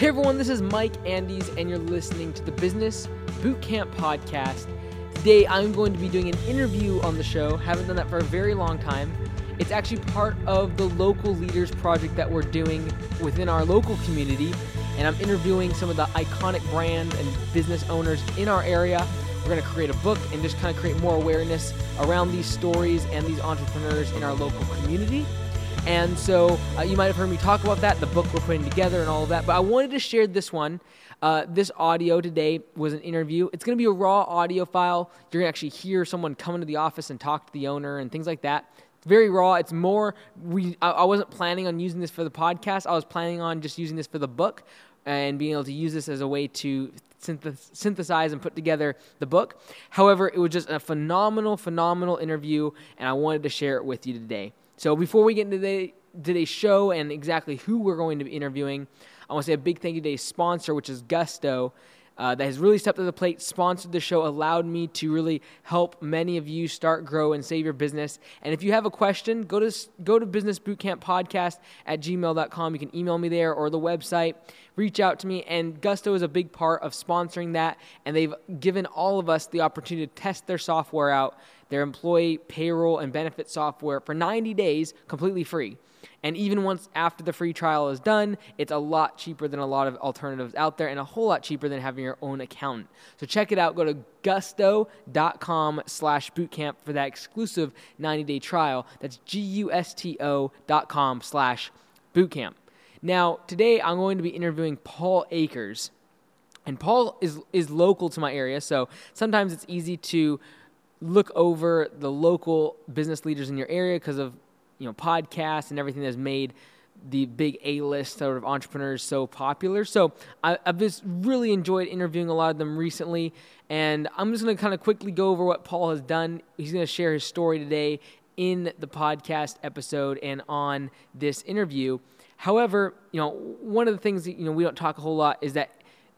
Hey everyone, this is Mike Andes, and you're listening to the Business Bootcamp Podcast. Today I'm going to be doing an interview on the show. Haven't done that for a very long time. It's actually part of the local leaders project that we're doing within our local community, and I'm interviewing some of the iconic brands and business owners in our area. We're going to create a book and just kind of create more awareness around these stories and these entrepreneurs in our local community. And so uh, you might have heard me talk about that, the book we're putting together, and all of that. But I wanted to share this one. Uh, this audio today was an interview. It's going to be a raw audio file. You're going to actually hear someone come into the office and talk to the owner and things like that. It's very raw. It's more. We. I, I wasn't planning on using this for the podcast. I was planning on just using this for the book and being able to use this as a way to synthesize and put together the book. However, it was just a phenomenal, phenomenal interview, and I wanted to share it with you today. So before we get into the, today's show and exactly who we're going to be interviewing, I want to say a big thank you to today's sponsor, which is Gusto. Uh, that has really stepped to the plate, sponsored the show, allowed me to really help many of you start, grow, and save your business. And if you have a question, go to go to Business Bootcamp Podcast at gmail.com. You can email me there or the website. Reach out to me. And Gusto is a big part of sponsoring that. And they've given all of us the opportunity to test their software out their employee payroll and benefit software for 90 days completely free. And even once after the free trial is done, it's a lot cheaper than a lot of alternatives out there and a whole lot cheaper than having your own accountant. So check it out. Go to gusto.com slash bootcamp for that exclusive 90-day trial. That's G-U-S-T-O dot com slash bootcamp. Now, today I'm going to be interviewing Paul Akers. And Paul is, is local to my area, so sometimes it's easy to look over the local business leaders in your area because of you know podcasts and everything that's made the big A-list sort of entrepreneurs so popular. So I, have just really enjoyed interviewing a lot of them recently, and I'm just going to kind of quickly go over what Paul has done. He's going to share his story today in the podcast episode and on this interview. However, you know, one of the things that you know we don't talk a whole lot is that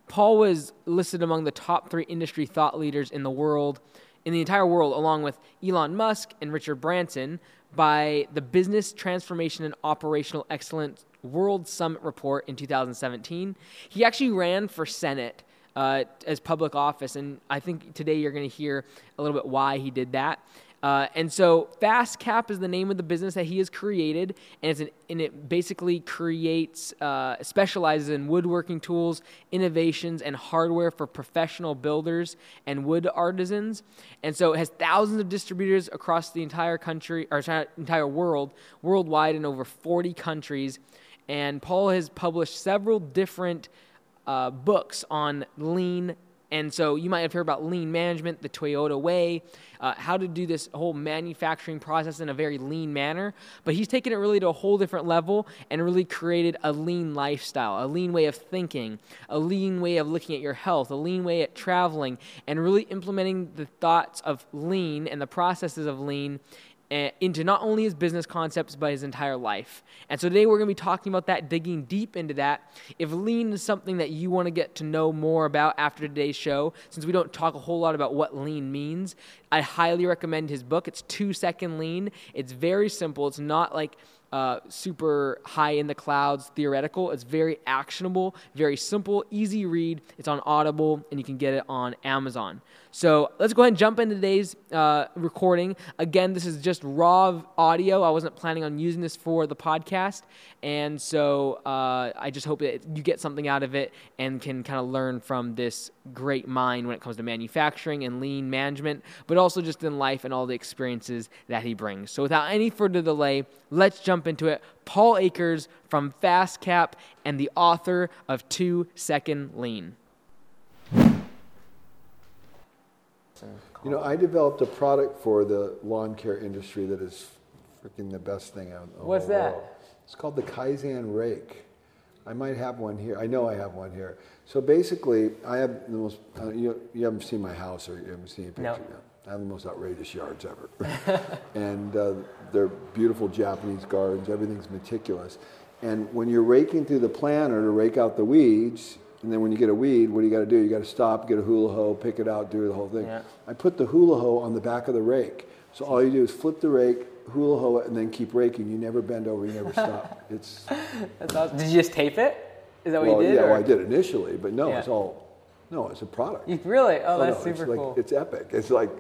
Paul was listed among the top three industry thought leaders in the world in the entire world, along with Elon Musk and Richard Branson, by the Business Transformation and Operational Excellence World Summit Report in 2017. He actually ran for Senate uh, as public office, and I think today you're going to hear a little bit why he did that. Uh, and so FastCap is the name of the business that he has created, and, an, and it basically creates, uh, specializes in woodworking tools, innovations, and hardware for professional builders and wood artisans. And so it has thousands of distributors across the entire country, or entire world, worldwide in over 40 countries. And Paul has published several different uh, books on lean and so you might have heard about lean management, the Toyota way, uh, how to do this whole manufacturing process in a very lean manner. But he's taken it really to a whole different level and really created a lean lifestyle, a lean way of thinking, a lean way of looking at your health, a lean way at traveling, and really implementing the thoughts of lean and the processes of lean into not only his business concepts, but his entire life. And so today we're going to be talking about that, digging deep into that. If lean is something that you want to get to know more about after today's show, since we don't talk a whole lot about what lean means, I highly recommend his book. It's Two Second Lean. It's very simple. It's not like uh, super high in the clouds theoretical. It's very actionable, very simple, easy read. It's on Audible, and you can get it on Amazon. So let's go ahead and jump into today's uh, recording. Again, this is just raw audio. I wasn't planning on using this for the podcast. And so uh, I just hope that you get something out of it and can kind of learn from this great mind when it comes to manufacturing and lean management, but also just in life and all the experiences that he brings. So without any further delay, let's jump into it. Paul Akers from FastCap and the author of Two Second Lean. You know, I developed a product for the lawn care industry that is freaking the best thing out. What's that? World. It's called the Kaizen rake. I might have one here. I know I have one here. So basically, I have the most. Uh, you, you haven't seen my house, or you haven't seen a picture no. yet. I have the most outrageous yards ever, and uh, they're beautiful Japanese gardens. Everything's meticulous, and when you're raking through the planter to rake out the weeds, and then when you get a weed, what do you got to do? You got to stop, get a hula hoe, pick it out, do the whole thing. Yeah. I put the hula hoe on the back of the rake. So all you do is flip the rake, hula hoe it, and then keep raking. You never bend over, you never stop. It's That's awesome. Did you just tape it? Is that what well, you did? yeah, well, I did initially, but no, Yeah. it's all no, it's a product. You really? Oh, Oh, that's no, super it's like, cool. It's epic. It's like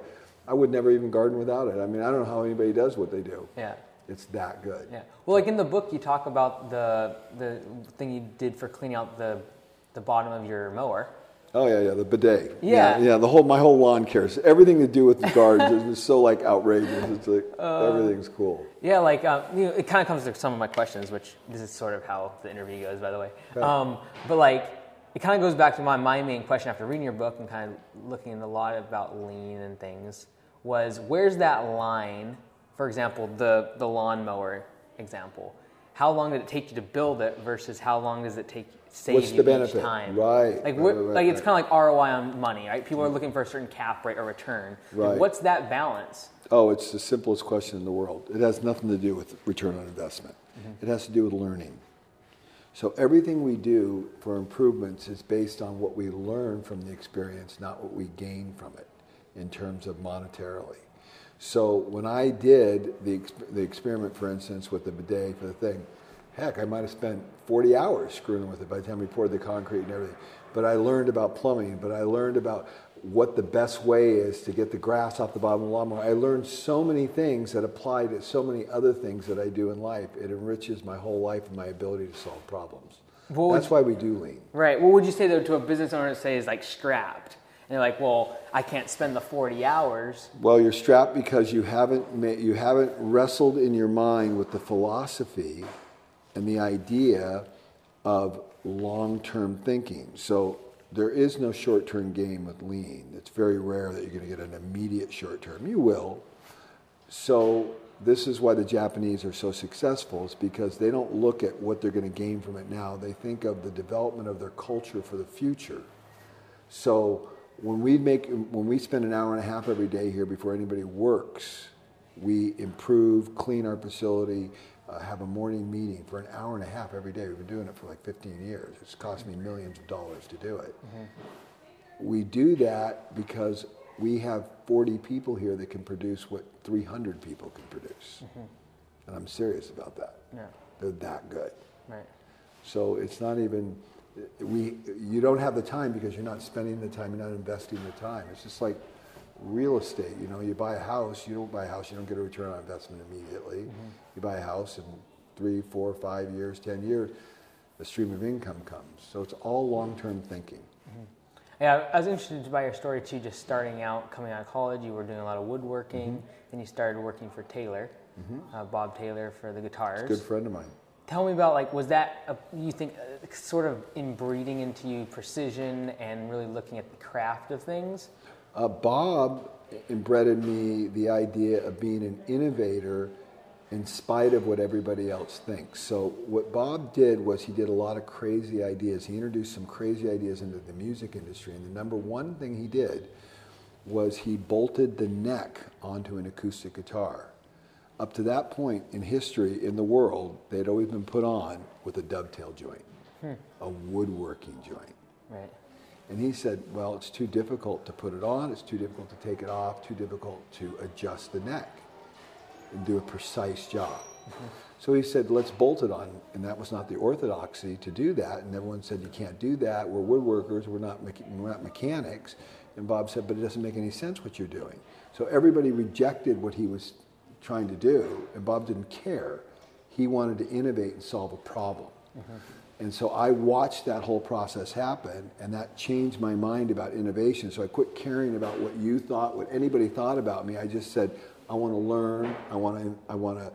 I would never even garden without it. I mean, I don't know how anybody does what they do. yeah. It's that good. Yeah. Well, like in the book, you talk about the the thing you did for cleaning out the the bottom of your mower. Oh yeah, yeah, the bidet. Yeah. yeah, the whole my whole lawn cares. Everything to do with the gardens is so like outrageous. It's like Uh, everything's cool. Yeah, like um, you know, it kind of comes to some of my questions, which this is sort of how the interview goes, by the way. Um, but like, it kind of goes back to my my main question after reading your book and kind of looking a lot about lean and things was where's that line? For example, the the lawnmower example. How long did it take you to build it versus how long does it take save What's the benefit? time? Right, Like right, we're, right, right, like it's kind of like ROI on money, right? People are looking for a certain cap rate or return. Like, Right. what's that balance? Oh, it's the simplest question in the world. It has nothing to do with return on investment. Mm-hmm. It has to do with learning. So everything we do for improvements is based on what we learn from the experience, not what we gain from it in terms of monetarily. So when I did the, the experiment, for instance, with the bidet for the thing, heck, I might have spent 40 hours screwing with it by the time we poured the concrete and everything. But I learned about plumbing, but I learned about what the best way is to get the grass off the bottom of the lawnmower. I learned so many things that apply to so many other things that I do in life. It enriches my whole life and my ability to solve problems. What That's why we do lean. Right. What would you say though to a business owner that say is like strapped? And they're like, well, I can't spend the 40 hours. Well, you're strapped because you haven't you haven't wrestled in your mind with the philosophy and the idea of long-term thinking. So there is no short-term gain with lean. It's very rare that you're going to get an immediate short-term. You will. So this is why the Japanese are so successful. Is because they don't look at what they're going to gain from it now. They think of the development of their culture for the future. So when we make when we spend an hour and a half every day here before anybody works, we improve, clean our facility, uh, have a morning meeting for an hour and a half every day. We've been doing it for like 15 years. It's cost me millions of dollars to do it. We do that because we have 40 people here that can produce what 300 people can produce. And I'm serious about that. Yeah. They're that good. Right. So it's not even we. You don't have the time because you're not spending the time. You're not investing the time. It's just like real estate. You know, you buy a house. You don't buy a house. You don't get a return on investment immediately. You buy a house in three, four, five years, ten years, a stream of income comes. So it's all long-term thinking. Yeah, I was interested by your story too. Just starting out, coming out of college, you were doing a lot of woodworking, Mm-hmm. then you started working for Taylor, uh, Bob Taylor for the guitars. Good friend of mine. Tell me about like was that a, you think uh, sort of inbreeding into you precision and really looking at the craft of things? Uh, Bob inbred in me the idea of being an innovator in spite of what everybody else thinks. So what Bob did was he did a lot of crazy ideas. He introduced some crazy ideas into the music industry. And the number one thing he did was he bolted the neck onto an acoustic guitar. Up to that point in history in the world, they'd always been put on with a dovetail joint, a woodworking joint. Right. And he said, well, it's too difficult to put it on, it's too difficult to take it off, too difficult to adjust the neck and do a precise job. So he said, let's bolt it on. And that was not the orthodoxy to do that. And everyone said, you can't do that. We're woodworkers, we're not, mecha- we're not mechanics. And Bob said, but it doesn't make any sense what you're doing. So everybody rejected what he was trying to do, and Bob didn't care. He wanted to innovate and solve a problem. Mm-hmm. And so I watched that whole process happen, and that changed my mind about innovation. So I quit caring about what you thought, what anybody thought about me. I just said, I want to learn. I want to. I want to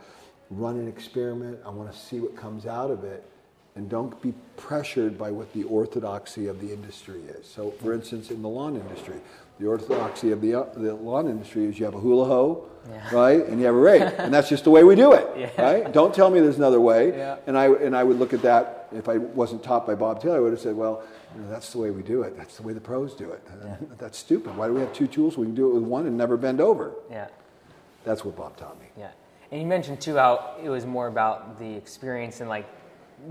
run an experiment. I want to see what comes out of it, and don't be pressured by what the orthodoxy of the industry is. So, for instance, in the lawn industry, the orthodoxy of the, uh, the lawn industry is you have a hula hoe, Yeah. right, and you have a rake, and that's just the way we do it, Yeah. right? Don't tell me there's another way. Yeah. And I and I would look at that if I wasn't taught by Bob Taylor, I would have said, well, you know, that's the way we do it. That's the way the pros do it. That's stupid. Why do we have two tools? We can do it with one and never bend over. Yeah. That's what Bob taught me. Yeah. And you mentioned too how it was more about the experience and like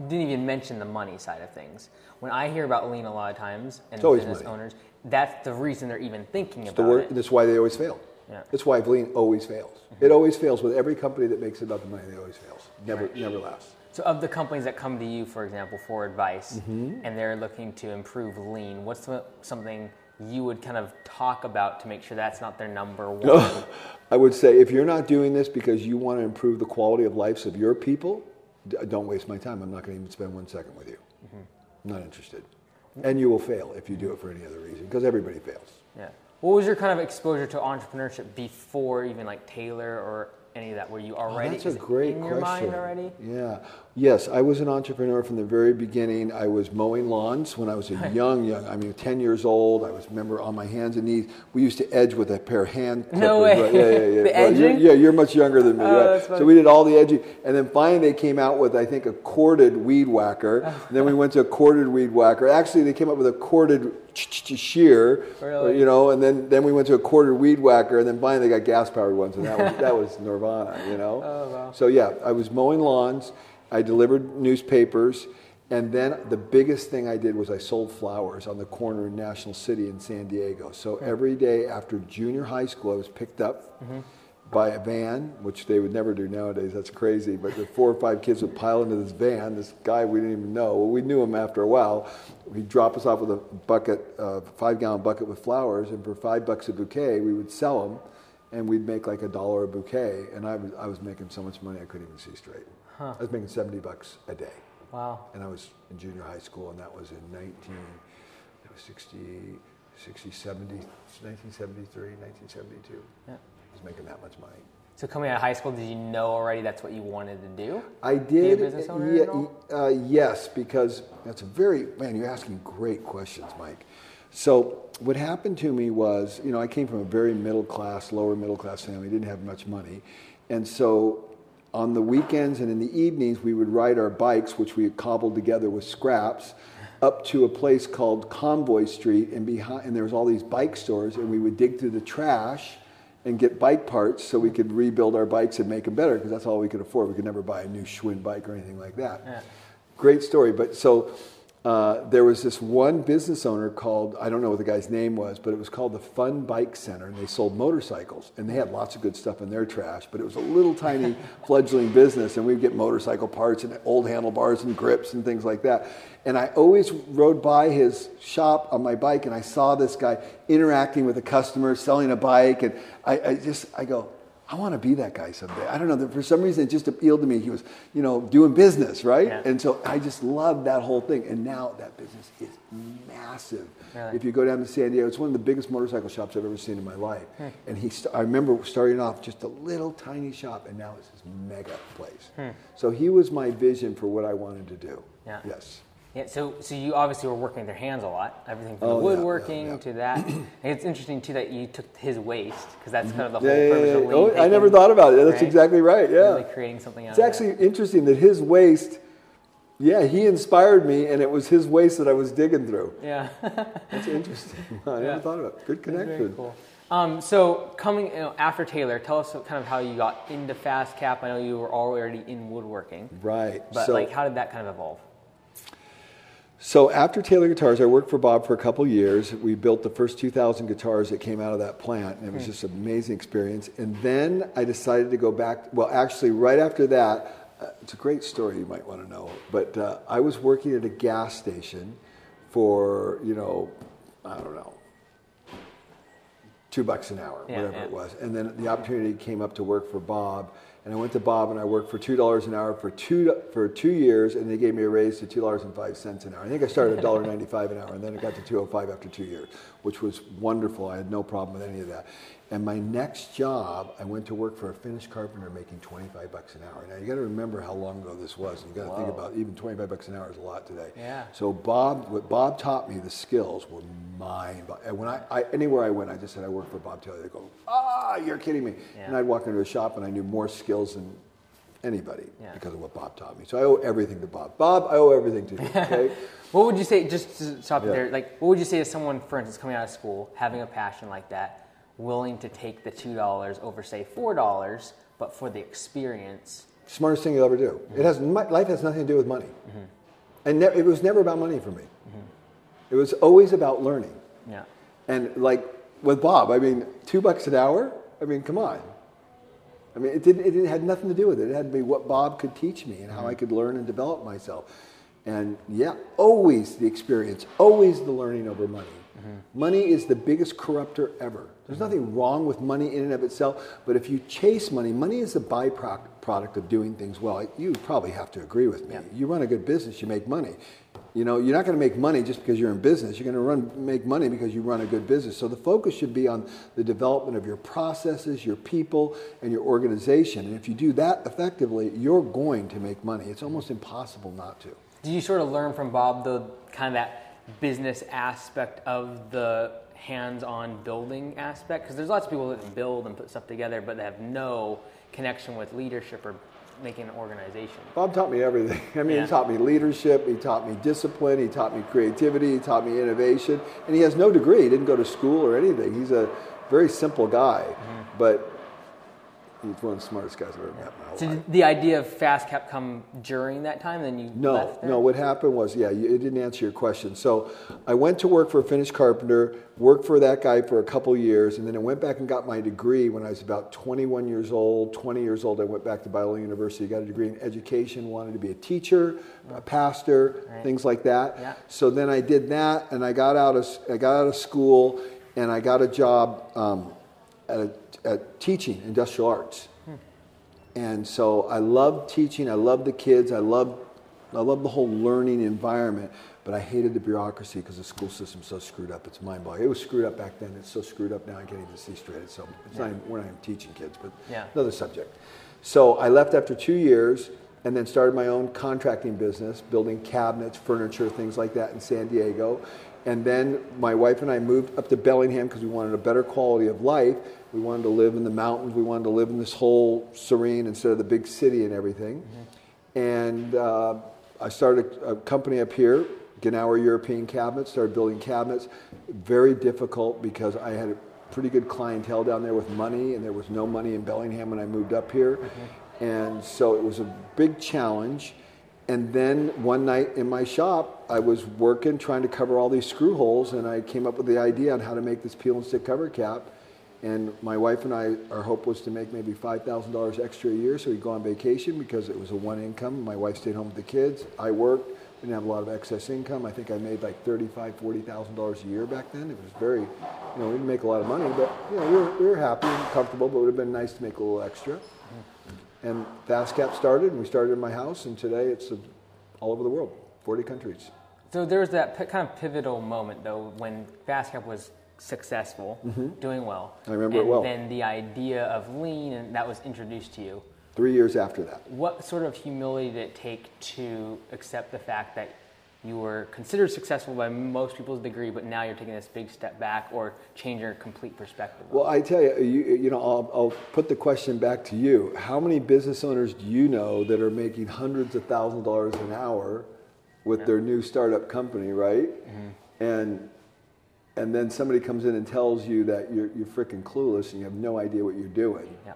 didn't even mention the money side of things. When I hear about lean a lot of times and business money. owners, that's the reason they're even thinking The about word, it. that's why they always fail. Yeah. That's why Lean always fails. It always fails with every company that makes the money. They always fails. Never, never lasts. So, of the companies that come to you, for example, for advice, Mm-hmm. and they're looking to improve lean, what's the, something you would kind of talk about to make sure that's not their number one? I would say if you're not doing this because you want to improve the quality of lives of your people, don't waste my time. I'm not going to even spend one second with you. I'm not interested. And you will fail if you do it for any other reason because everybody fails. yeah. What was your kind of exposure to entrepreneurship before even like Taylor or any of that? Were you oh, already Oh, That's a great in question. your mind already? Yeah. Yes, I was an entrepreneur from the very beginning. I was mowing lawns when I was a young, young. I mean, ten years old. I was remember on my hands and knees. We used to edge with a pair of hand clippers. No way. right? Yeah, yeah, yeah. The Well, you're- edging? yeah, you're much younger than me. Oh, right? So we did all the edging, and then finally they came out with I think a corded weed whacker. then we went to a corded weed whacker. Actually, they came up with a corded shear. Really? You know, and then, then we went to a corded weed whacker, and then finally they got gas powered ones, and that was that was nirvana. You know. Oh, wow. So yeah, I was mowing lawns. I delivered newspapers, and then the biggest thing I did was I sold flowers on the corner in National City in San Diego. So every day after junior high school, I was picked up mm-hmm. by a van, which they would never do nowadays. That's crazy. But the four or five kids would pile into this van. This guy we didn't even know. Well, we knew him after a while. He'd drop us off with a bucket, a five-gallon bucket with flowers, and for five bucks a bouquet, we would sell them, and we'd make like a dollar a bouquet. And I was I was making so much money I couldn't even see straight. I was making seventy bucks a day, Wow. and I was in junior high school, and that was in nineteen. That was 60, 60 70, 1973, 1972. Yeah. I was making that much money. So coming out of high school, did you know already that's what you wanted to do? I a did. business owner yeah, uh, yes, because that's a very man. You're asking great questions, Mike. So what happened to me was, you know, I came from a very middle class, lower middle class family. Didn't have much money, and so on the weekends and in the evenings, we would ride our bikes, which we had cobbled together with scraps, up to a place called Convoy Street, and behind, and there was all these bike stores, and we would dig through the trash and get bike parts so we could rebuild our bikes and make them better because that's all we could afford. We could never buy a new Schwinn bike or anything like that. Yeah. Great story. But so uh, there was this one business owner called, I don't know what the guy's name was, but it was called the Fun Bike Center, and they sold motorcycles. And they had lots of good stuff in their trash, but it was a little tiny fledgling business, and we'd get motorcycle parts and old handlebars and grips and things like that. And I always rode by his shop on my bike, and I saw this guy interacting with a customer, selling a bike, and I, I just, I go, I want to be that guy someday. I don't know. For some reason, it just appealed to me. He was, you know, doing business, right? Yeah. And so I just loved that whole thing. And now that business is massive. Really? If you go down to San Diego, it's one of the biggest motorcycle shops I've ever seen in my life. Hmm. And he, st- I remember starting off just a little tiny shop, and now it's this mega place. So he was my vision for what I wanted to do. Hmm. Yeah. Yes. Yeah, so so you obviously were working with your hands a lot, everything from Oh, the yeah, yeah, woodworking yeah. to that. and it's interesting too that you took his waste because that's kind of the whole Yeah, yeah, purpose of yeah. lean Oh, I never thought about it. That's right? exactly right. Yeah. Really creating something out It's actually it. interesting that his waste, yeah, he inspired me, and it was his waste that I was digging through. Yeah, That's interesting. I never thought about it. Good connection. very cool. Um, so coming you know, after Taylor, tell us kind of how you got into FastCap. I know you were already in woodworking, Right. but so, like how did that kind of evolve? So after Taylor Guitars, I worked for Bob for a couple years. We built the first 2,000 guitars that came out of that plant, and it was Hmm. just an amazing experience. And then I decided to go back. Well, actually, right after that, uh, it's a great story you might want to know. But uh, I was working at a gas station for, you know, I don't know, two bucks an hour, Yeah, whatever yeah. it was. And then the opportunity came up to work for Bob, and I went to Bob and I worked for two dollars an hour for two for two years, and they gave me a raise to two dollars and five cents an hour. I think I started at $1.95 an hour, and then it got to two oh five after two years, which was wonderful. I had no problem with any of that. And my next job, I went to work for a Finnish carpenter making 25 bucks an hour. Now you got to remember how long ago this was. and You got to think about even 25 bucks an hour is a lot today. Yeah. So Bob, what Bob taught me, the skills were mind. And when I, I anywhere I went, I just said I work for Bob Taylor. They go, ah, you're kidding me. Yeah. And I'd walk into a shop and I knew more skills than anybody Yeah. because of what Bob taught me. So I owe everything to Bob. Bob, I owe everything to you. Okay. What would you say, just to stop Yeah. there, like, what would you say to someone, for instance, coming out of school, having a passion like that, willing to take the $2 over, say, $4, but for the experience? Smartest thing you'll ever do. It has my, life has nothing to do with money, Mm-hmm. and ne- it was never about money for me. It was always about learning. Yeah. And like with Bob, I mean, two bucks an hour. I mean, come on. I mean, it didn't. It had nothing to do with it. It had to be what Bob could teach me and how mm-hmm. I could learn and develop myself. And yeah, always the experience, always the learning over money. Mm-hmm. Money is the biggest corrupter ever. There's mm-hmm. nothing wrong with money in and of itself, but if you chase money, money is a byproduct of doing things well. You probably have to agree with me. You run a good business, you make money. You know, you're not going to make money just because you're in business. You're going to run make money because you run a good business. So the focus should be on the development of your processes, your people, and your organization. And if you do that effectively, you're going to make money. It's almost impossible not to. Did you sort of learn from Bob the kind of that business aspect of the hands-on building aspect? Because there's lots of people that build and put stuff together, but they have no connection with leadership or making an organization. Bob taught me everything. I mean, Yeah. he taught me leadership, he taught me discipline, he taught me creativity, he taught me innovation, and he has no degree. He didn't go to school or anything. He's a very simple guy, Mm-hmm. but he's one of the smartest guys I've ever met in my So life. the idea of FastCap come during that time? Then you No, left there? no. What happened was, yeah, you, it didn't answer your question. So I went to work for a Finnish carpenter, worked for that guy for a couple years, and then I went back and got my degree when I was about 21 years old. 20 years old, I went back to Biola University, got a degree in education, wanted to be a teacher, a pastor, Right. things like that. Yeah. So then I did that, and I got out of I got out of school, and I got a job um, at, a, at teaching industrial arts. And so I loved teaching. I loved the kids. I loved, I loved the whole learning environment. But I hated the bureaucracy because the school system's so screwed up. It's mind blowing. It was screwed up back then. It's so screwed up now. I can't even see straight. It's so it's not even, we're not even teaching kids, but Yeah. another subject. So I left after two years and then started my own contracting business, building cabinets, furniture, things like that in San Diego. And then my wife and I moved up to Bellingham because we wanted a better quality of life. We wanted to live in the mountains. We wanted to live in this whole serene instead of the big city and everything. And uh, I started a, a company up here, Gnauer European Cabinets, started building cabinets. Very difficult because I had a pretty good clientele down there with money, and there was no money in Bellingham when I moved up here. And so it was a big challenge. And then one night in my shop, I was working trying to cover all these screw holes, and I came up with the idea on how to make this peel and stick cover cap. And my wife and I, our hope was to make maybe $5,000 extra a year so we'd go on vacation because it was a one income. My wife stayed home with the kids. I worked, didn't have a lot of excess income. I think I made like $35,000, $40,000 a year back then. It was very, you know, we didn't make a lot of money, but, you know, we were, we were happy and comfortable, but it would have been nice to make a little extra. And FastCap started, and we started in my house, and today it's all over the world, 40 countries. So there was that kind of pivotal moment, though, when FastCap was successful, doing well. Mm-hmm. I remember it and well. then the idea of lean, and that was introduced to you. Three years after that. What sort of humility did it take to accept the fact that you were considered successful by most people's degree, but now you're taking this big step back or change your complete perspective? Well, I tell you, you, you know, I'll, I'll put the question back to you. How many business owners do you know that are making hundreds of thousands of dollars an hour with their new startup company, right? And and then somebody comes in and tells you that you're, you're freaking clueless and you have no idea what you're doing. yeah.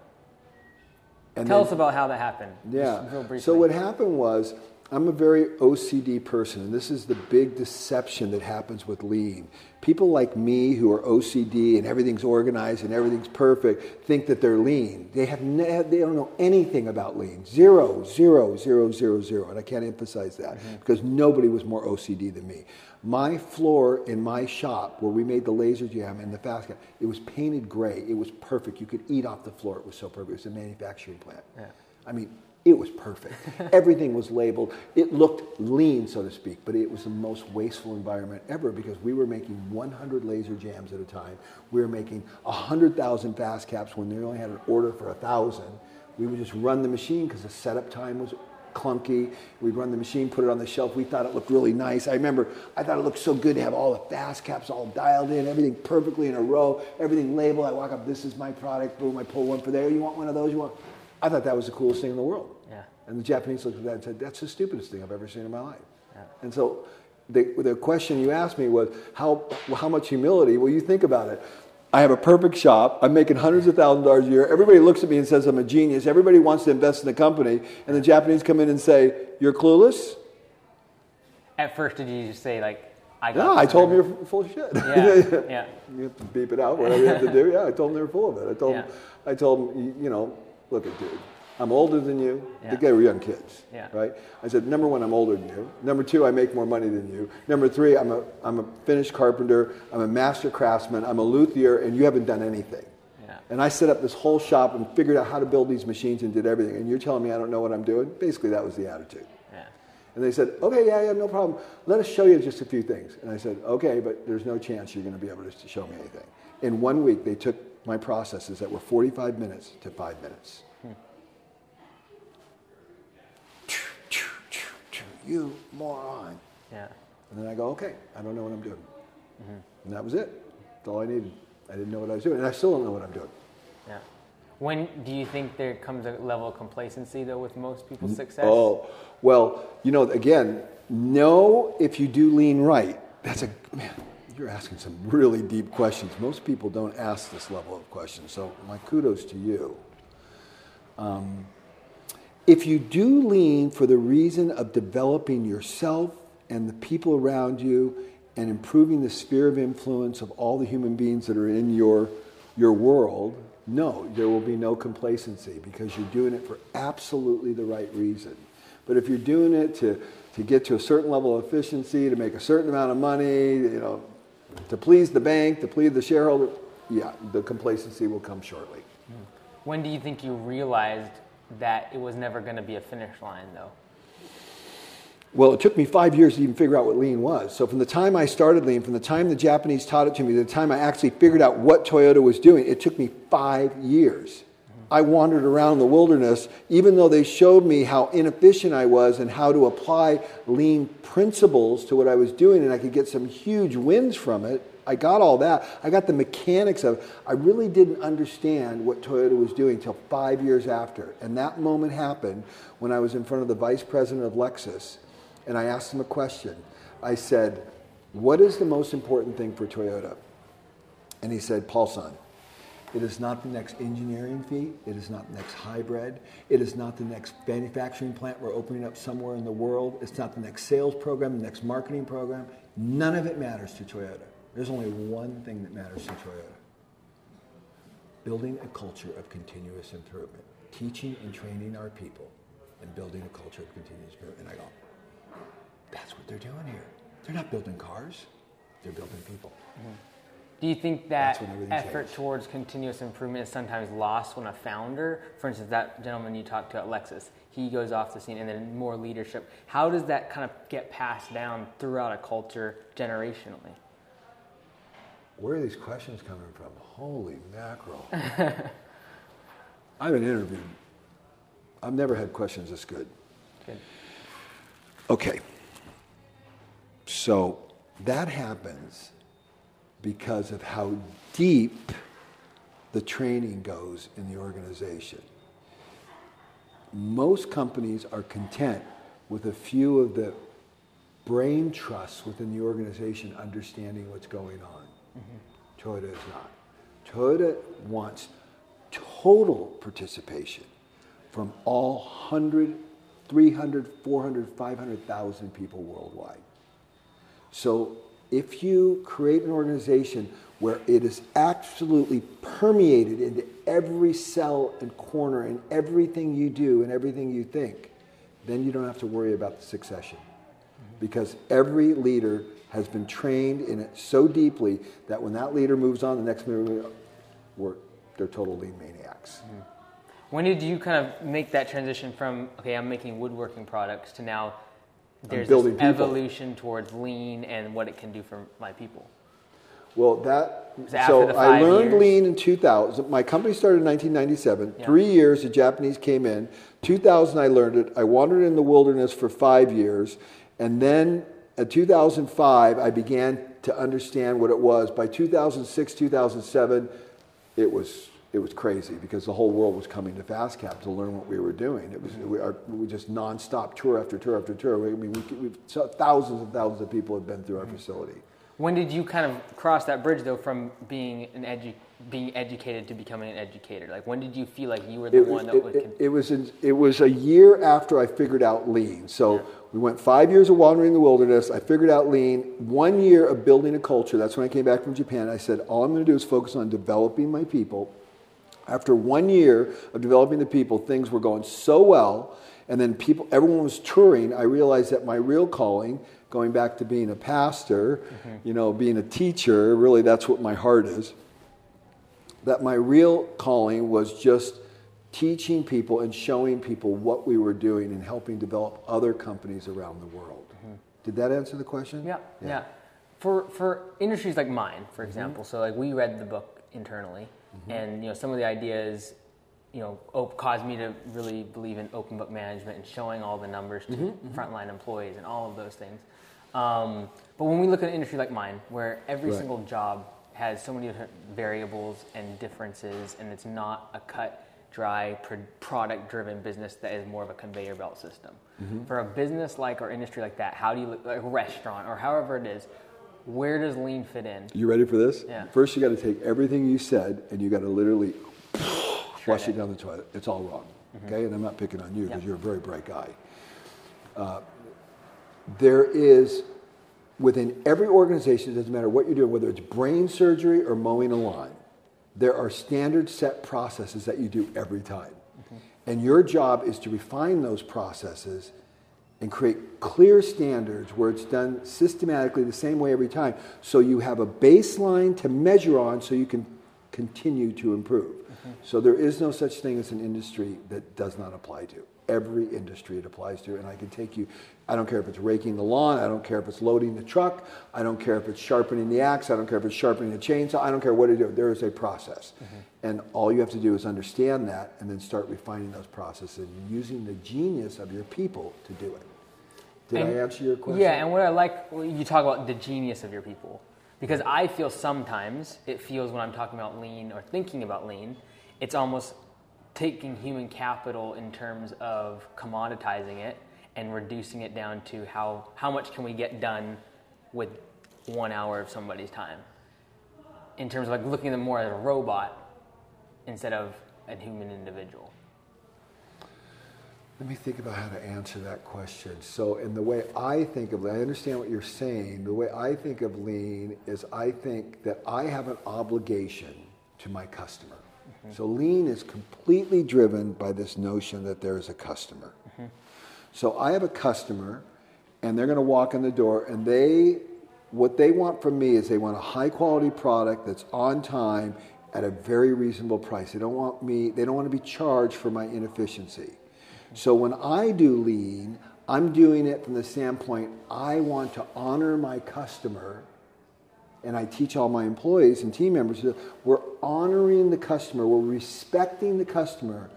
And Tell then- us about how that happened. Yeah. So what happened was, I'm a very OCD person, and this is the big deception that happens with lean. People like me who are OCD and everything's organized and everything's perfect think that they're lean. They have ne- they don't know anything about lean. Zero, zero, zero, zero, zero. And I can't emphasize that mm-hmm. because nobody was more OCD than me. My floor in my shop where we made the LaserJamb and the fast cap, it was painted gray. It was perfect. You could eat off the floor. It was so perfect. It was a manufacturing plant. Yeah. I mean, it was perfect. Everything was labeled. It looked lean, so to speak, but it was the most wasteful environment ever because we were making 100 LaserJambs at a time. We were making 100,000 fast caps when they only had an order for 1,000. We would just run the machine because the setup time was clunky. We'd run the machine, put it on the shelf. We thought it looked really nice. I remember I thought it looked so good to have all the fast caps all dialed in, everything perfectly in a row, everything labeled. I walk up, this is my product, boom, I pull one for there. You want one of those? You want? I thought that was the coolest thing in the world. Yeah. And the Japanese looked at that and said, that's the stupidest thing I've ever seen in my life. Yeah. And so the, the question you asked me was, how, how much humility? Well, you think about it. I have a perfect shop. I'm making hundreds of thousands of dollars a year. Everybody looks at me and says I'm a genius. Everybody wants to invest in the company. And the Japanese come in and say, you're clueless? At first, did you just say like, "I got"? No, I told them you're full of shit. Yeah, yeah. You have to beep it out, whatever you have to do. Yeah, I told them they were full of it. I told them, Yeah. I told them, you know, look at dude, I'm older than you. Yeah. They were young kids, Yeah. right? I said, number one, I'm older than you. Number two, I make more money than you. Number three, I'm a, I'm a finished carpenter. I'm a master craftsman. I'm a luthier, and you haven't done anything. Yeah. And I set up this whole shop and figured out how to build these machines and did everything. And you're telling me I don't know what I'm doing? Basically, that was the attitude. Yeah. And they said, okay, yeah, yeah, no problem. Let us show you just a few things. And I said, okay, but there's no chance you're going to be able to show me anything. In one week, they took my processes that were 45 minutes to five minutes. You moron. Yeah. And then I go, okay, I don't know what I'm doing. Mm-hmm. And that was it. That's all I needed. I didn't know what I was doing. And I still don't know what I'm doing. Yeah. When do you think there comes a level of complacency though with most people's success? Oh, well, you know, again, know if you do lean right. That's a, man, you're asking some really deep questions. Most people don't ask this level of questions. So, my kudos to you. Um, if you do lean for the reason of developing yourself and the people around you and improving the sphere of influence of all the human beings that are in your, your world, no, there will be no complacency because you're doing it for absolutely the right reason. But if you're doing it to, to get to a certain level of efficiency, to make a certain amount of money, you know, to please the bank, to please the shareholder, yeah, the complacency will come shortly. Hmm. When do you think you realized that it was never going to be a finish line though? Well, it took me five years to even figure out what lean was. So, from the time I started lean, from the time the Japanese taught it to me, to the time I actually figured out what Toyota was doing, it took me five years. I wandered around the wilderness, even though they showed me how inefficient I was and how to apply lean principles to what I was doing, and I could get some huge wins from it. I got all that. I got the mechanics of it. I really didn't understand what Toyota was doing until five years after. And that moment happened when I was in front of the vice president of Lexus and I asked him a question. I said, What is the most important thing for Toyota? And he said, Paul son, it is not the next engineering feat. It is not the next hybrid. It is not the next manufacturing plant we're opening up somewhere in the world. It's not the next sales program, the next marketing program. None of it matters to Toyota. There's only one thing that matters to Toyota building a culture of continuous improvement, teaching and training our people, and building a culture of continuous improvement. And I go, that's what they're doing here. They're not building cars, they're building people. Mm-hmm. Do you think that effort changed. towards continuous improvement is sometimes lost when a founder, for instance, that gentleman you talked to at Lexus, he goes off the scene and then more leadership. How does that kind of get passed down throughout a culture generationally? Where are these questions coming from? Holy mackerel. I've been interviewed. I've never had questions this good. Good. Okay. So that happens because of how deep the training goes in the organization. Most companies are content with a few of the brain trusts within the organization understanding what's going on. Mm-hmm. Toyota is not. Toyota wants total participation from all 100, 300, 400, 500,000 people worldwide. So if you create an organization where it is absolutely permeated into every cell and corner and everything you do and everything you think, then you don't have to worry about the succession. Because every leader has been trained in it so deeply that when that leader moves on, the next leader, we're, they're total lean maniacs. Mm-hmm. When did you kind of make that transition from okay, I'm making woodworking products to now there's building this evolution towards lean and what it can do for my people? Well, that So after so the I learned years? lean in 2000. My company started in 1997. Yeah. Three years, the Japanese came in. 2000, I learned it. I wandered in the wilderness for five years, and then at 2005, I began to understand what it was. By 2006, 2007, it was it was crazy because the whole world was coming to FastCap to learn what we were doing. It was we, our, we just nonstop tour after tour after tour. I mean, we, we, thousands and thousands of people have been through our Mm-hmm. facility. When did you kind of cross that bridge though from being an edu- being educated to becoming an educator? Like when did you feel like you were the It, one that it, would it, con- it was in, it was a year after I figured out lean. So we went five years of wandering the wilderness. I figured out lean. One year of building a culture. That's when I came back from Japan. I said, all I'm going to do is focus on developing my people. After one year of developing the people, things were going so well, and then people, everyone was touring. I realized that my real calling, going back to being a pastor, mm-hmm. you know, being a teacher, really that's what my heart is. That my real calling was just teaching people and showing people what we were doing and helping develop other companies around the world. Mm-hmm. Did that answer the question? Yeah, yeah. yeah. For for industries like mine, for mm-hmm. example, mm-hmm. so like we read the book internally, mm-hmm. and you know some of the ideas, you know, op- caused me to really believe in open book management and showing all the numbers to mm-hmm. mm-hmm. frontline employees and all of those things. Um, but when we look at an industry like mine, where every right. single job has so many different variables and differences, and it's not a cut dry product driven business that is more of a conveyor belt system. Mm-hmm. For a business like or industry like that, how do you like a restaurant or however it is, where does lean fit in? You ready for this? Yeah. First you got to take everything you said and you got to literally flush it. down the toilet. It's all wrong. Mm-hmm. Okay? And I'm not picking on you because yep. you're a very bright guy. Uh, there is within every organization, it doesn't matter what you're doing, whether it's brain surgery or mowing a lawn, there are standard set processes that you do every time. Mm-hmm. And your job is to refine those processes and create clear standards where it's done systematically the same way every time so you have a baseline to measure on so you can continue to improve. Mm-hmm. So there is no such thing as an industry that does not apply to every industry it applies to. And I can take you, I don't care if it's raking the lawn, I don't care if it's loading the truck, I don't care if it's sharpening the axe, I don't care if it's sharpening the chainsaw, I don't care what to do. There is a process. Mm-hmm. And all you have to do is understand that and then start refining those processes and using the genius of your people to do it. Did and, I answer your question? Yeah, and what I like, you talk about the genius of your people. Because I feel sometimes it feels when I'm talking about lean or thinking about lean, it's almost taking human capital in terms of commoditizing it and reducing it down to how, how much can we get done with one hour of somebody's time in terms of like looking at them more as a robot instead of a human individual let me think about how to answer that question. So, in the way I think of lean, I understand what you're saying. The way I think of lean is I think that I have an obligation to my customer. Mm-hmm. So lean is completely driven by this notion that there is a customer. Mm-hmm. So I have a customer and they're going to walk in the door and they what they want from me is they want a high quality product that's on time at a very reasonable price. They don't want me they don't want to be charged for my inefficiency. So when I do lean, I'm doing it from the standpoint I want to honor my customer and I teach all my employees and team members, that we're honoring the customer, we're respecting the customer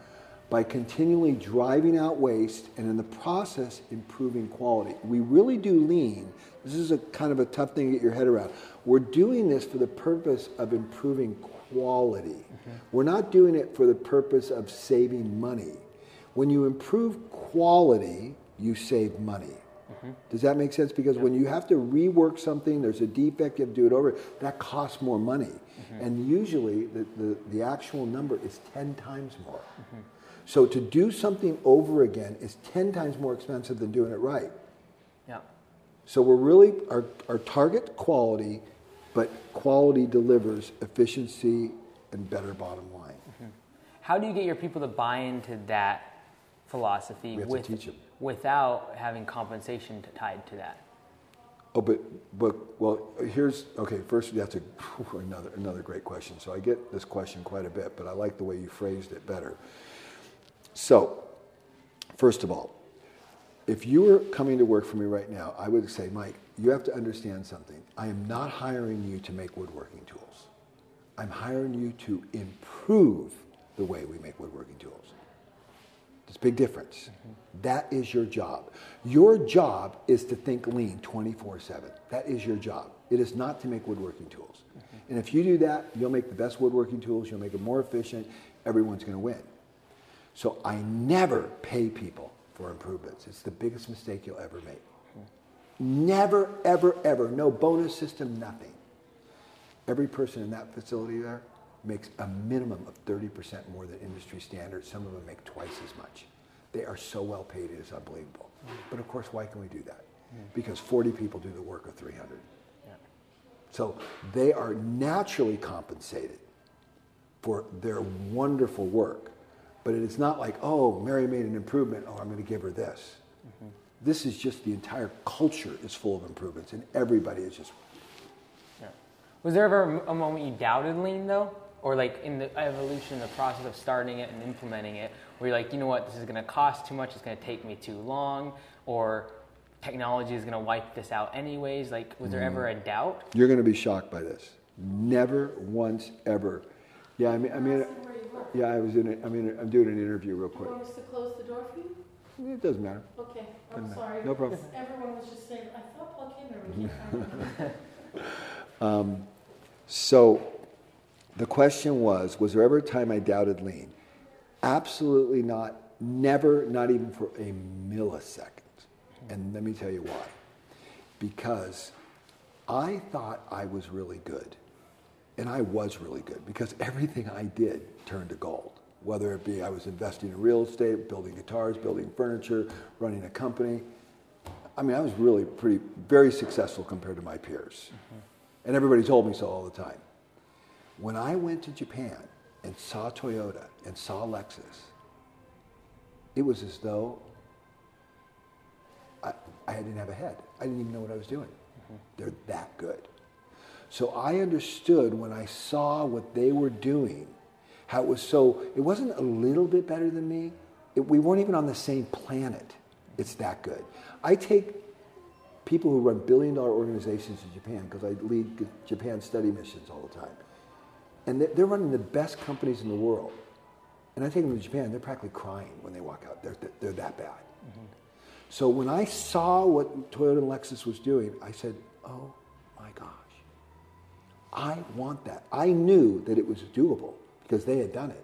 by continually driving out waste and in the process improving quality. We really do lean. This is a kind of a tough thing to get your head around. We're doing this for the purpose of improving quality. Mm-hmm. We're not doing it for the purpose of saving money. When you improve quality, you save money. Mm-hmm. Does that make sense? Because when you have to rework something, there's a defect, you have to do it over, that costs more money. Mm-hmm. And usually the, the, the, actual number is 10 times more. Mm-hmm. So to do something over again is 10 times more expensive than doing it right. Yeah. So we're really, our, our target quality, but quality delivers efficiency and better bottom line. Mm-hmm. How do you get your people to buy into that philosophy with, without having compensation tied to that. Oh, but but well, here's okay. First, that's a another another great question. So I get this question quite a bit, but I like the way you phrased it better. So, first of all, if you were coming to work for me right now, I would say, Mike, you have to understand something. I am not hiring you to make woodworking tools. I'm hiring you to improve the way we make woodworking tools. It's a big difference. Mm-hmm. That is your job. Your job is to think lean 24 7. That is your job. It is not to make woodworking tools. Mm-hmm. And if you do that, you'll make the best woodworking tools, you'll make them more efficient, everyone's going to win. So I never pay people for improvements. It's the biggest mistake you'll ever make. Mm-hmm. Never, ever, ever. No bonus system, nothing. Every person in that facility there makes a minimum of 30% more than industry standard. Some of them make twice as much. They are so well paid, it is unbelievable. Mm. But of course, why can we do that? Mm. Because 40 people do the work of 300. Yeah. So they are naturally compensated for their wonderful work. But it is not like, oh, Mary made an improvement, oh, I'm going to give her this. This is just the entire culture is full of improvements, and everybody is just Yeah. Was there ever a moment you doubted lean though, or like in the evolution, the process of starting it and implementing it, where you're like, you know what, this is going to cost too much, it's going to take me too long, or technology is going to wipe this out anyways? Like, was there ever mm. a doubt? You're going to be shocked by this. Never once ever. Yeah, I mean, I mean, Where you work. yeah, I was in. A, I mean, I'm doing an interview real You quick. want us to close the door for you? It doesn't matter. Okay, I'm No, sorry. no problem. Everyone was just saying, I thought plug in or we can't find it. So, the question was: Was there ever a time I doubted lean? Absolutely not. Never. Not even for a millisecond. And let me tell you why. Because I thought I was really good. And I was really good because everything I did turned to gold. Whether it be I was investing in real estate, building guitars, building furniture, running a company. I mean, I was really pretty, very successful compared to my peers. Mm-hmm. And everybody told me so all the time. When I went to Japan and saw Toyota and saw Lexus, it was as though I, I didn't have a head. I didn't even know what I was doing. Mm-hmm. They're that good. So I understood when I saw what they were doing, how it was so, it wasn't a little bit better than me. It, we weren't even on the same planet. It's that good. I take people who run billion dollar organizations in Japan because I lead Japan study missions all the time. And they're, running the best companies in the world. And I take them to Japan, they're practically crying when they walk out. They're, they're that bad. Mm-hmm. So when I saw what Toyota and Lexus was doing, I said, oh my gosh, I want that. I knew that it was doable because they had done it.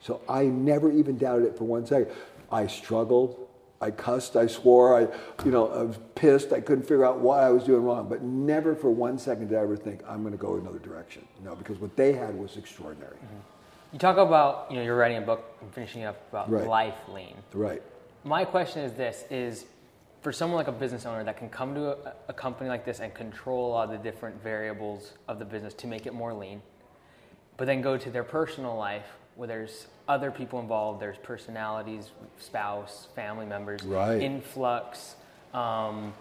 So I never even doubted it for one second. I struggled. I cussed. I swore. I, you know, I was pissed. I couldn't figure out why I was doing wrong. But never for one second did I ever think I'm going to go another direction. No, because what they had was extraordinary. Mm-hmm. You talk about, you know, you're writing a book and finishing up about Right. life lean. Right. My question is this: is for someone like a business owner that can come to a, a company like this and control all the different variables of the business to make it more lean, but then go to their personal life where there's other people involved, there's personalities, spouse, family members, Right. influx, um,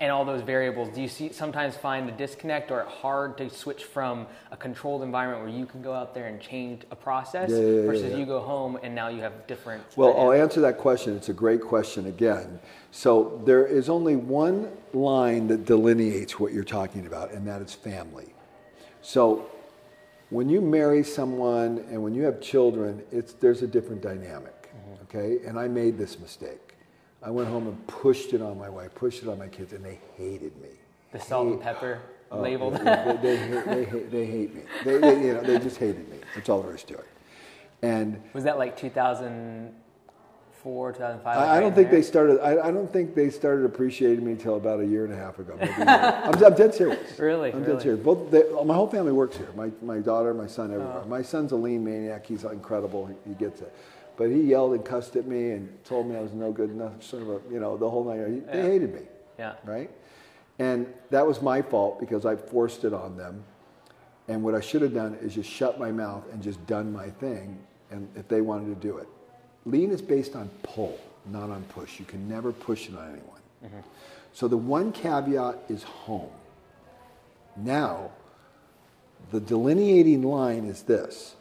and all those variables. Do you see sometimes find a disconnect or hard to switch from a controlled environment where you can go out there and change a process Yeah, yeah, yeah, versus you go home and now you have different. Well, I'll answer that question. It's a great question again. So there is only one line that delineates what you're talking about, and that is family. So when you marry someone and when you have children, it's there's a different dynamic. Mm-hmm. Okay? And I made this mistake. I went home and pushed it on my wife, pushed it on my kids, and they hated me. the salt and pepper Oh, labeled. They, they, they, hate, they, hate, they hate me. They, you know, they just hated me. That's all there is to it. And Was that like 2004, 2005? I, I don't in think there? they started. I, I don't think they started appreciating me until about a year and a half ago. I'm, I'm dead serious. Really? I'm Really? dead serious. Both they, my whole family works here. My my daughter, my son, Oh. everywhere. My son's a lean maniac. He's incredible. He, he gets it. But he yelled and cussed at me and told me I was no good enough. Sort of a, you know, the whole night. He, They Yeah. hated me. Yeah. Right. And that was my fault because I forced it on them. And what I should have done is just shut my mouth and just done my thing. And if they wanted to do it, lean is based on pull, not on push. You can never push it on anyone. Mm-hmm. So the one caveat is home. Now, the delineating line is this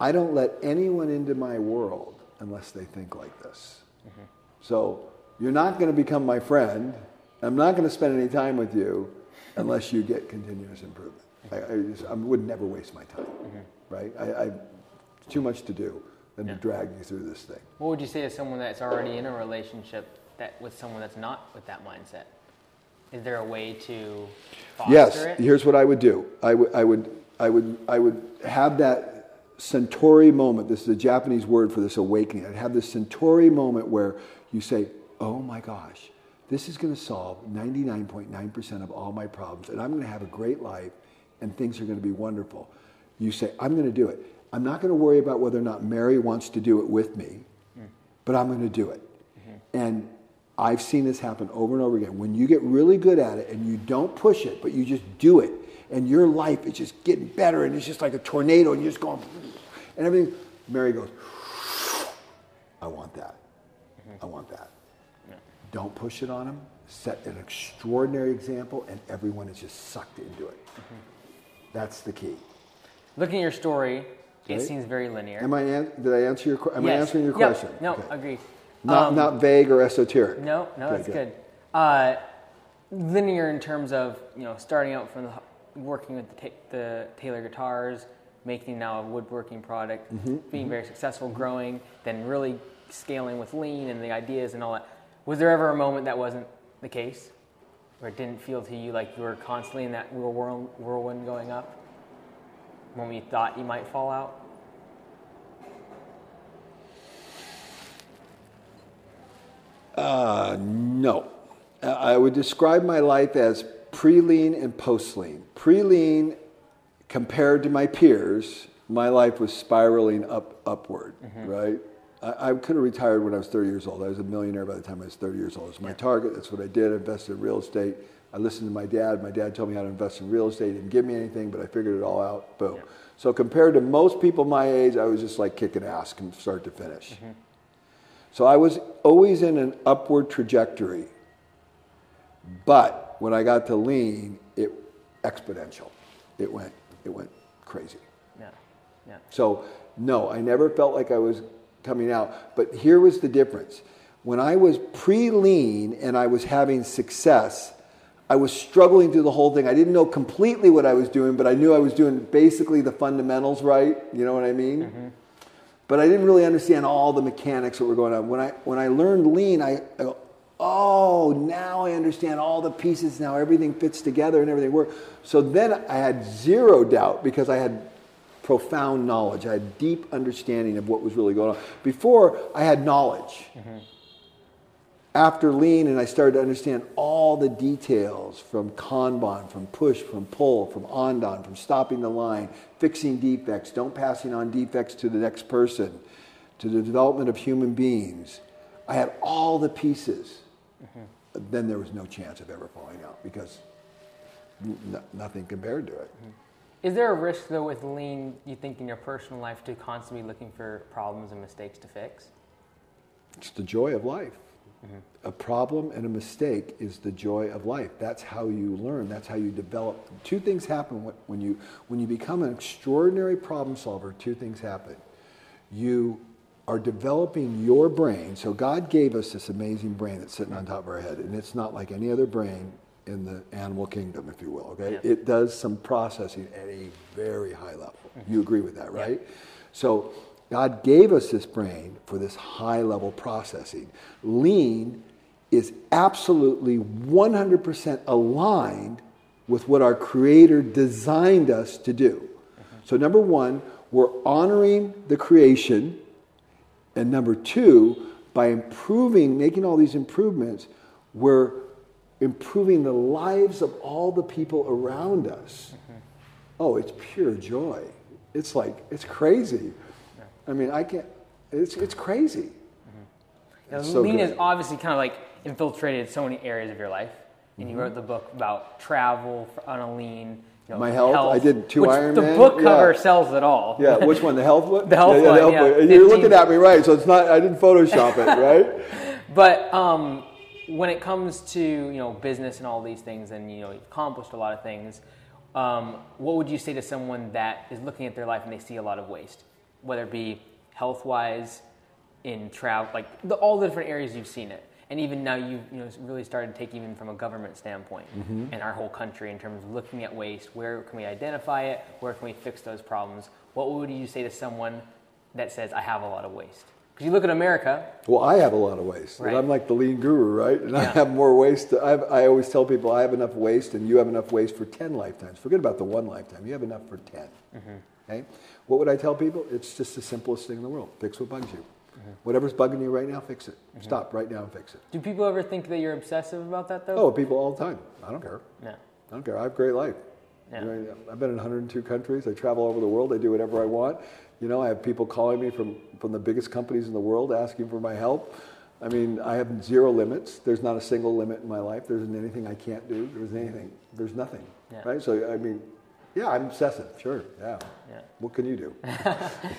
I don't let anyone into my world unless they think like this. Mm-hmm. So you're not going to become my friend. I'm not going to spend any time with you unless you get continuous improvement. I, I, just, I would never waste my time, mm-hmm. right? I, I, too much to do than to drag you through this thing. What would you say to someone that's already in a relationship that with someone that's not with that mindset? Is there a way to foster Yes, it? here's what I would do. I would, I would, I would, I would have that satori moment. This is a Japanese word for this awakening. I'd have this satori moment where you say, "Oh my gosh, this is going to solve 99.9% of all my problems, and I'm going to have a great life, and things are going to be wonderful." You say, "I'm going to do it. I'm not going to worry about whether or not Mary wants to do it with me, hmm. but I'm going to do it." Mm-hmm. And I've seen this happen over and over again. When you get really good at it and you don't push it, but you just do it, and your life is just getting better, and it's just like a tornado, and you're just going, and everything. Mary goes, I want that. Mm-hmm. I want that. Don't push it on them. Set an extraordinary example, and everyone is just sucked into it. Mm-hmm. That's the key. Looking at your story, it Right. seems very linear. Am I? An- did I answer your? que- Am I Yes. answering your Yep. question? No, Okay. agreed. Not Um, not vague or esoteric. No, no, Okay, that's good. Uh, linear in terms of you know starting out from the working with the, ta- the Taylor guitars, making now a woodworking product, Mm-hmm, being very successful, growing, then really scaling with lean and the ideas and all that. Was there ever a moment that wasn't the case, where it didn't feel to you like you were constantly in that whirlwind going up? When we thought you might fall out? Uh, no. I would describe my life as pre-lean and post-lean. Pre-lean, compared to my peers, my life was spiraling up upward, right? I, I could have retired when I was 30 years old. I was a millionaire by the time I was 30 years old. It was my target. That's what I did. I invested in real estate. I listened to my dad. My dad told me how to invest in real estate. He didn't give me anything, but I figured it all out. Boom. So compared to most people my age, I was just like kicking ass from start to finish. Mm-hmm. So I was always in an upward trajectory. But when I got to lean, it exponential. It went it went crazy. Yeah, yeah. So no, I never felt like I was coming out. But here was the difference. When I was pre-lean and I was having success, I was struggling through the whole thing. I didn't know completely what I was doing, but I knew I was doing basically the fundamentals right. You know what I mean? Mm-hmm. But I didn't really understand all the mechanics that were going on. When I when I learned lean, I, I go, oh, now I understand all the pieces. Now everything fits together and everything works. So then I had zero doubt because I had profound knowledge. I had deep understanding of what was really going on. Before I had knowledge. Mm-hmm. After lean, and I started to understand all the details from Kanban, from push, from pull, from andon, from stopping the line, fixing defects, don't passing on defects to the next person, to the development of human beings. I had all the pieces. Mm-hmm. Then there was no chance of ever falling out because n- nothing compared to it. Mm-hmm. Is there a risk though with lean, you think, in your personal life to constantly looking for problems and mistakes to fix? It's the joy of life. A problem and a mistake is the joy of life. That's how you learn. That's how you develop. Two things happen when- when you when you become an extraordinary problem solver. Two things happen. You are developing your brain. So God gave us this amazing brain that's sitting on top of our head, and it's not like any other brain in the animal kingdom, if you will. Okay, Yeah. it does some processing at a very high level. You mm-hmm. agree with that, right? So God gave us this brain for this high level processing. Lean is absolutely 100% aligned with what our Creator designed us to do. So, number one, we're honoring the creation. And number two, by improving, making all these improvements, we're improving the lives of all the people around us. Mm-hmm. Oh, it's pure joy. It's like, it's crazy. I mean, I can't, it's, it's crazy. It's so lean good. is obviously kind of like infiltrated so many areas of your life. And Mm-hmm. you wrote the book about travel on a lean. You know, My health, I did two which Ironman, The book cover yeah. sells it all. Yeah, which one? The health one? The health yeah, yeah, one, yeah. And You're looking at me right, so it's not, I didn't Photoshop it, right? But um, when it comes to you know business and all these things, and you know you've accomplished a lot of things, um, what would you say to someone that is looking at their life and they see a lot of waste, whether it be health wise, in travel, like the, all the different areas you've seen it, and even now you've you know really started to take even from a government standpoint Mm-hmm. in our whole country in terms of looking at waste. Where can we identify it? Where can we fix those problems? What would you say to someone that says I have a lot of waste? Because you look at America, Well, I have a lot of waste. and Right. I'm like the lean guru, right? And I have more waste. I, have, I always tell people I have enough waste and you have enough waste for 10 lifetimes. Forget about the one lifetime. You have enough for 10. Okay? What would I tell people? It's just the simplest thing in the world. Fix what bugs you. Uh-huh. Whatever's bugging you right now, fix it. Uh-huh. Stop right now and fix it. Do people ever think that you're obsessive about that though? Oh, people all the time. I don't care. No. I don't care. I have a great life. Yeah. You know, I've been in 102 countries. I travel all over the world. I do whatever I want. You know, I have people calling me from, from the biggest companies in the world asking for my help. I mean, I have zero limits. There's not a single limit in my life. There isn't anything I can't do. There isn't anything. There's nothing. Yeah. Right? So, I mean, Yeah, I'm obsessive. Sure. Yeah. Yeah. What can you do?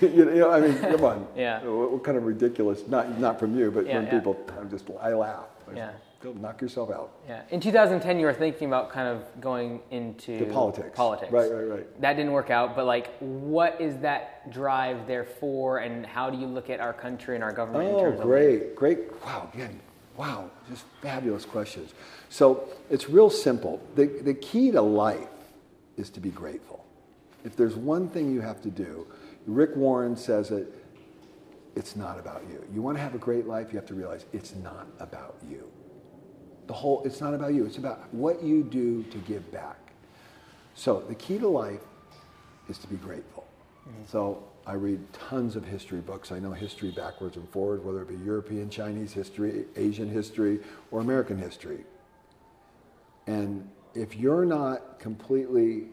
you know, I mean, come on. Yeah. What, what kind of ridiculous? Not not from you, but Yeah, from yeah. people. I'm just I laugh. I just, Yeah. Go knock yourself out. Yeah. In 2010, you were thinking about kind of going into To politics. Politics. Right, right, right. That didn't work out, but like, what is that drive there for, and how do you look at our country and our government in Oh, terms of? great, great. Wow, again, wow, just fabulous questions. So it's real simple. The, the key to life is to be grateful. If there's one thing you have to do, Rick Warren says it, it's not about you. You want to have a great life, you have to realize it's not about you. The whole, it's not about you, it's about what you do to give back. So the key to life is to be grateful. Mm-hmm. So I read tons of history books. I know history backwards and forward, whether it be European, Chinese history, Asian history, or American history. And if you're not completely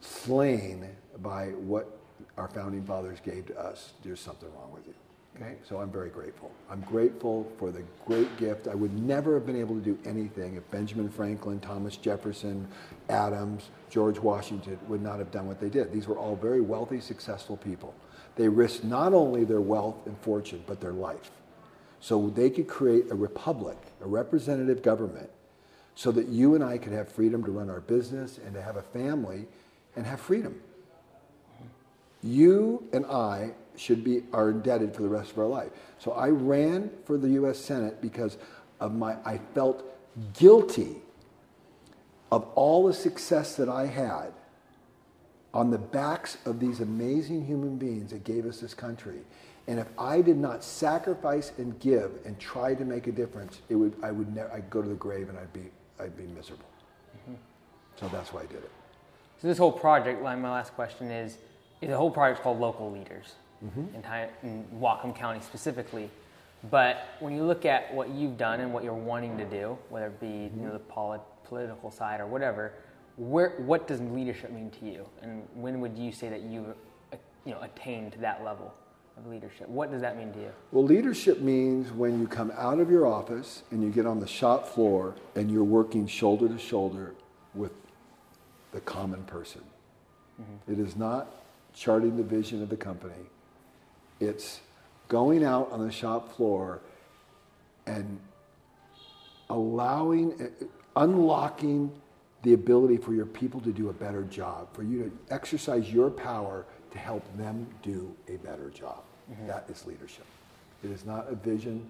slain by what our founding fathers gave to us, there's something wrong with you. Okay? So I'm very grateful. I'm grateful for the great gift. I would never have been able to do anything if Benjamin Franklin, Thomas Jefferson, Adams, George Washington would not have done what they did. These were all very wealthy, successful people. They risked not only their wealth and fortune, but their life. So they could create a republic, a representative government, so that you and I could have freedom to run our business and to have a family and have freedom. You and I should be are indebted for the rest of our life. So I ran for the US Senate because of my I felt guilty of all the success that I had on the backs of these amazing human beings that gave us this country. And if I did not sacrifice and give and try to make a difference, it would I would never I'd go to the grave and I'd be I'd be miserable. Mm-hmm. So that's why I did it. So this whole project, like my last question is, is the whole project called Local Leaders mm-hmm. in, Ty- in Whatcom County specifically. But when you look at what you've done and what you're wanting to do, whether it be you mm-hmm. know, the polit- political side or whatever, where, what does leadership mean to you? And when would you say that you've uh, you know, attained that level leadership? What does that mean to you? Well, leadership means when you come out of your office and you get on the shop floor and you're working shoulder to shoulder with the common person. It is not charting the vision of the company. It's going out on the shop floor and allowing, uh, unlocking the ability for your people to do a better job, for you to exercise your power to help them do a better job. That is leadership. It is not a vision.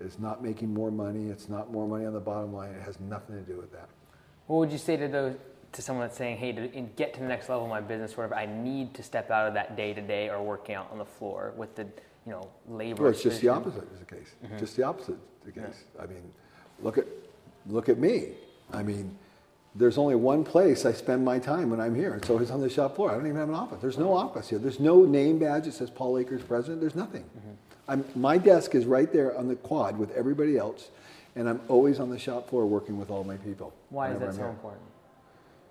It is not making more money. It's not more money on the bottom line. It has nothing to do with that. What would you say to those to someone that's saying, "Hey, to get to the next level of my business, whatever, I need to step out of that day to day or working out on the floor with the you know labor." Well, it's just the opposite is the case. Mm-hmm. Just the opposite is the case. I mean, look at look at me. I mean, there's only one place I spend my time when I'm here, and so it's on the shop floor. I don't even have an office. There's no office here. There's no name badge that says Paul Akers president. There's nothing. Mm-hmm. I'm, my desk is right there on the quad with everybody else, and I'm always on the shop floor working with all my people. Why is that I'm so here. important?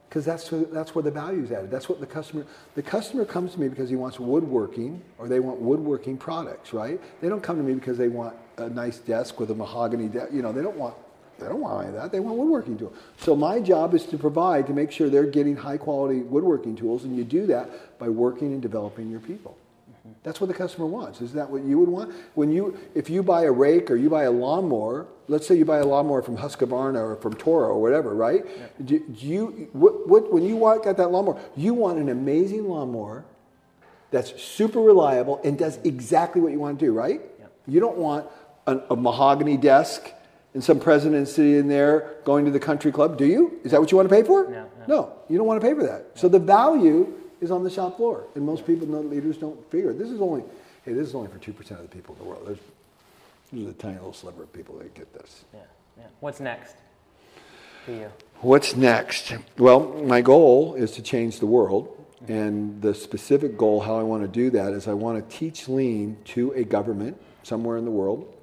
Because that's where, that's where the value's added. That's what the customer, the customer comes to me because he wants woodworking or they want woodworking products, right? They don't come to me because they want a nice desk with a mahogany desk. You know, they don't want, they don't want any of that. They want woodworking tools. So my job is to provide to make sure they're getting high quality woodworking tools and you do that by working and developing your people. Mm-hmm. That's what the customer wants. Is that what you would want? When you, if you buy a rake or you buy a lawnmower, let's say you buy a lawnmower from Husqvarna or from Toro or whatever, right? Do, do you, what, what, when you want, got that lawnmower, you want an amazing lawnmower that's super reliable and does exactly what you want to do, right? You don't want an, a mahogany desk and some president sitting in there going to the country club, do you? Is that what you want to pay for? No, no you don't want to pay for that. So the value is on the shop floor, and most people, no leaders, don't figure it. This is only, hey, this is only for two percent of the people in the world. There's, there's a tiny little sliver of people that get this. Yeah, yeah. What's next for you? What's next? Well, my goal is to change the world. Mm-hmm. And the specific goal, how I want to do that, is I want to teach lean to a government somewhere in the world,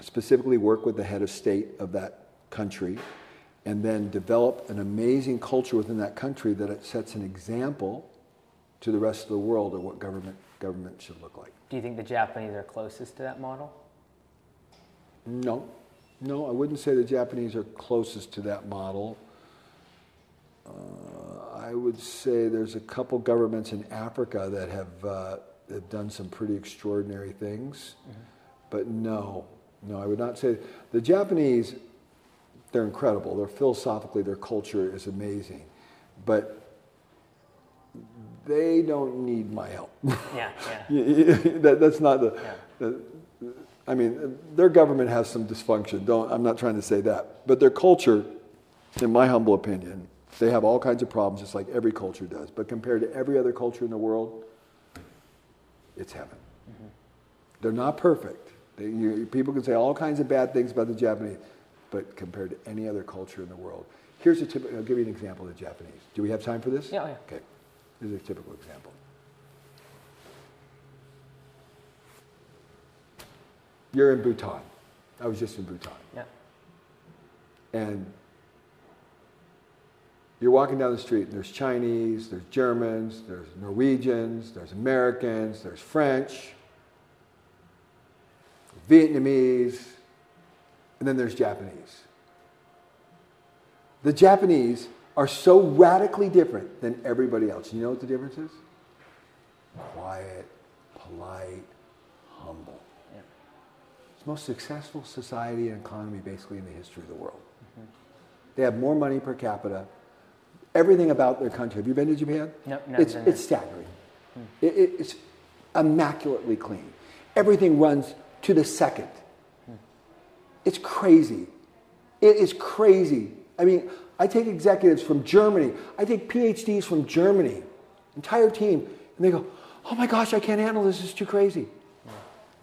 specifically work with the head of state of that country, and then develop an amazing culture within that country that it sets an example to the rest of the world of what government, government should look like. Do you think the Japanese are closest to that model? No, no, I wouldn't say the Japanese are closest to that model. I would say there's a couple governments in Africa that have, uh, have done some pretty extraordinary things, but no, no, I would not say the Japanese. They're incredible. They're philosophically, their culture is amazing, but they don't need my help. Yeah, yeah. that, that's not the, Yeah. the. I mean, their government has some dysfunction. Don't. I'm not trying to say that, but their culture, in my humble opinion, they have all kinds of problems, just like every culture does. But compared to every other culture in the world, it's heaven. Mm-hmm. They're not perfect. They, you, people can say all kinds of bad things about the Japanese, but compared to any other culture in the world, here's a typical. I'll give you an example of the Japanese. Do we have time for this? Yeah, oh, yeah. Okay. Here's a typical example. You're in Bhutan. I was just in Bhutan. Yeah. And you're walking down the street, and there's Chinese, there's Germans, there's Norwegians, there's Americans, there's French, Vietnamese, and then there's Japanese. The Japanese are so radically different than everybody else. You know what the difference is? Quiet, polite, humble. Yeah. It's the most successful society and economy basically in the history of the world. Mm-hmm. They have more money per capita. Everything about their country. Have you been to Japan? Nope, never it's, been it's staggering. It- it- it's immaculately clean. Everything runs to the second. It's crazy. It is crazy. I mean, I take executives from Germany. I take PhDs from Germany, entire team, and they go, "Oh my gosh, I can't handle this. It's too crazy."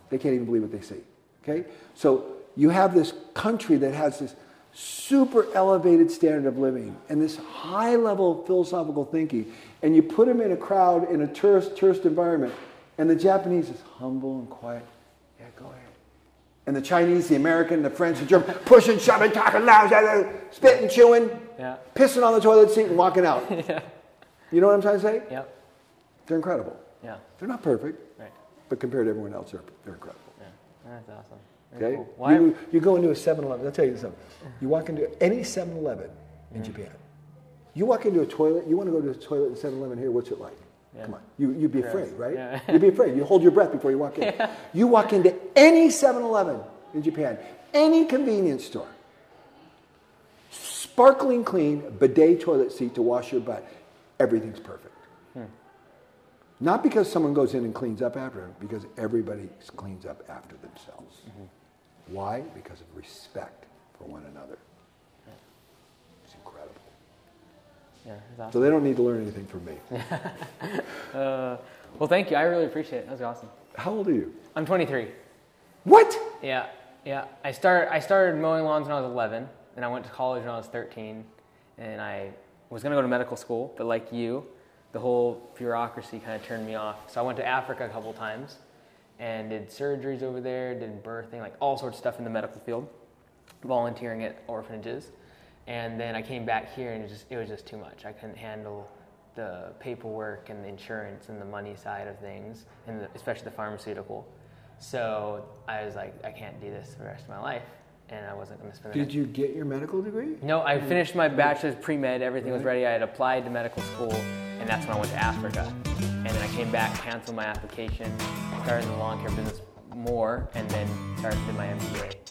They can't even believe what they see. Okay? So you have this country that has this super elevated standard of living and this high level of philosophical thinking, and you put them in a crowd in a tourist tourist environment, and the Japanese is humble and quiet. Yeah. And the Chinese, the American, the French, the German, pushing, shoving, talking loud, spitting, chewing, Yeah. pissing on the toilet seat and walking out. yeah. You know what I'm trying to say? Yep. They're incredible. Yeah. They're not perfect, Right. but compared to everyone else, they're, they're incredible. Yeah. That's awesome. Very Okay? cool. Why? You, you go into a 7 Eleven, I'll tell you something. You walk into any 7 Eleven in mm-hmm. Japan, you walk into a toilet, you want to go to a toilet in 7 Eleven here, what's it like? Yeah. Come on. You, you'd be afraid, right? Yeah. You'd be afraid. You hold your breath before you walk in. You walk into any 7 Eleven in Japan, any convenience store, sparkling clean bidet toilet seat to wash your butt, everything's perfect. Hmm. Not because someone goes in and cleans up after them, because everybody cleans up after themselves. Mm-hmm. Why? Because of respect for one another. It's incredible. Yeah. Awesome. So they don't need to learn anything from me. Uh, well, thank you. I really appreciate it. That was awesome. How old are you? I'm 23. What? Yeah, yeah. I started I started mowing lawns when I was 11, and I went to college when I was 13, and I was gonna go to medical school, but like you, the whole bureaucracy kind of turned me off. So I went to Africa a couple times, and did surgeries over there, did birthing, like all sorts of stuff in the medical field, volunteering at orphanages, and then I came back here, and it just it was just too much. I couldn't handle the paperwork and the insurance and the money side of things, and the, especially the pharmaceutical. So I was like, I can't do this for the rest of my life, and I wasn't going to spend. Did you get your medical degree? No, I mm-hmm. finished my bachelor's pre med. Everything was mm-hmm. ready. I had applied to medical school, and that's when I went to Africa. And then I came back, canceled my application, started in the lawn care business more, and then started my MBA.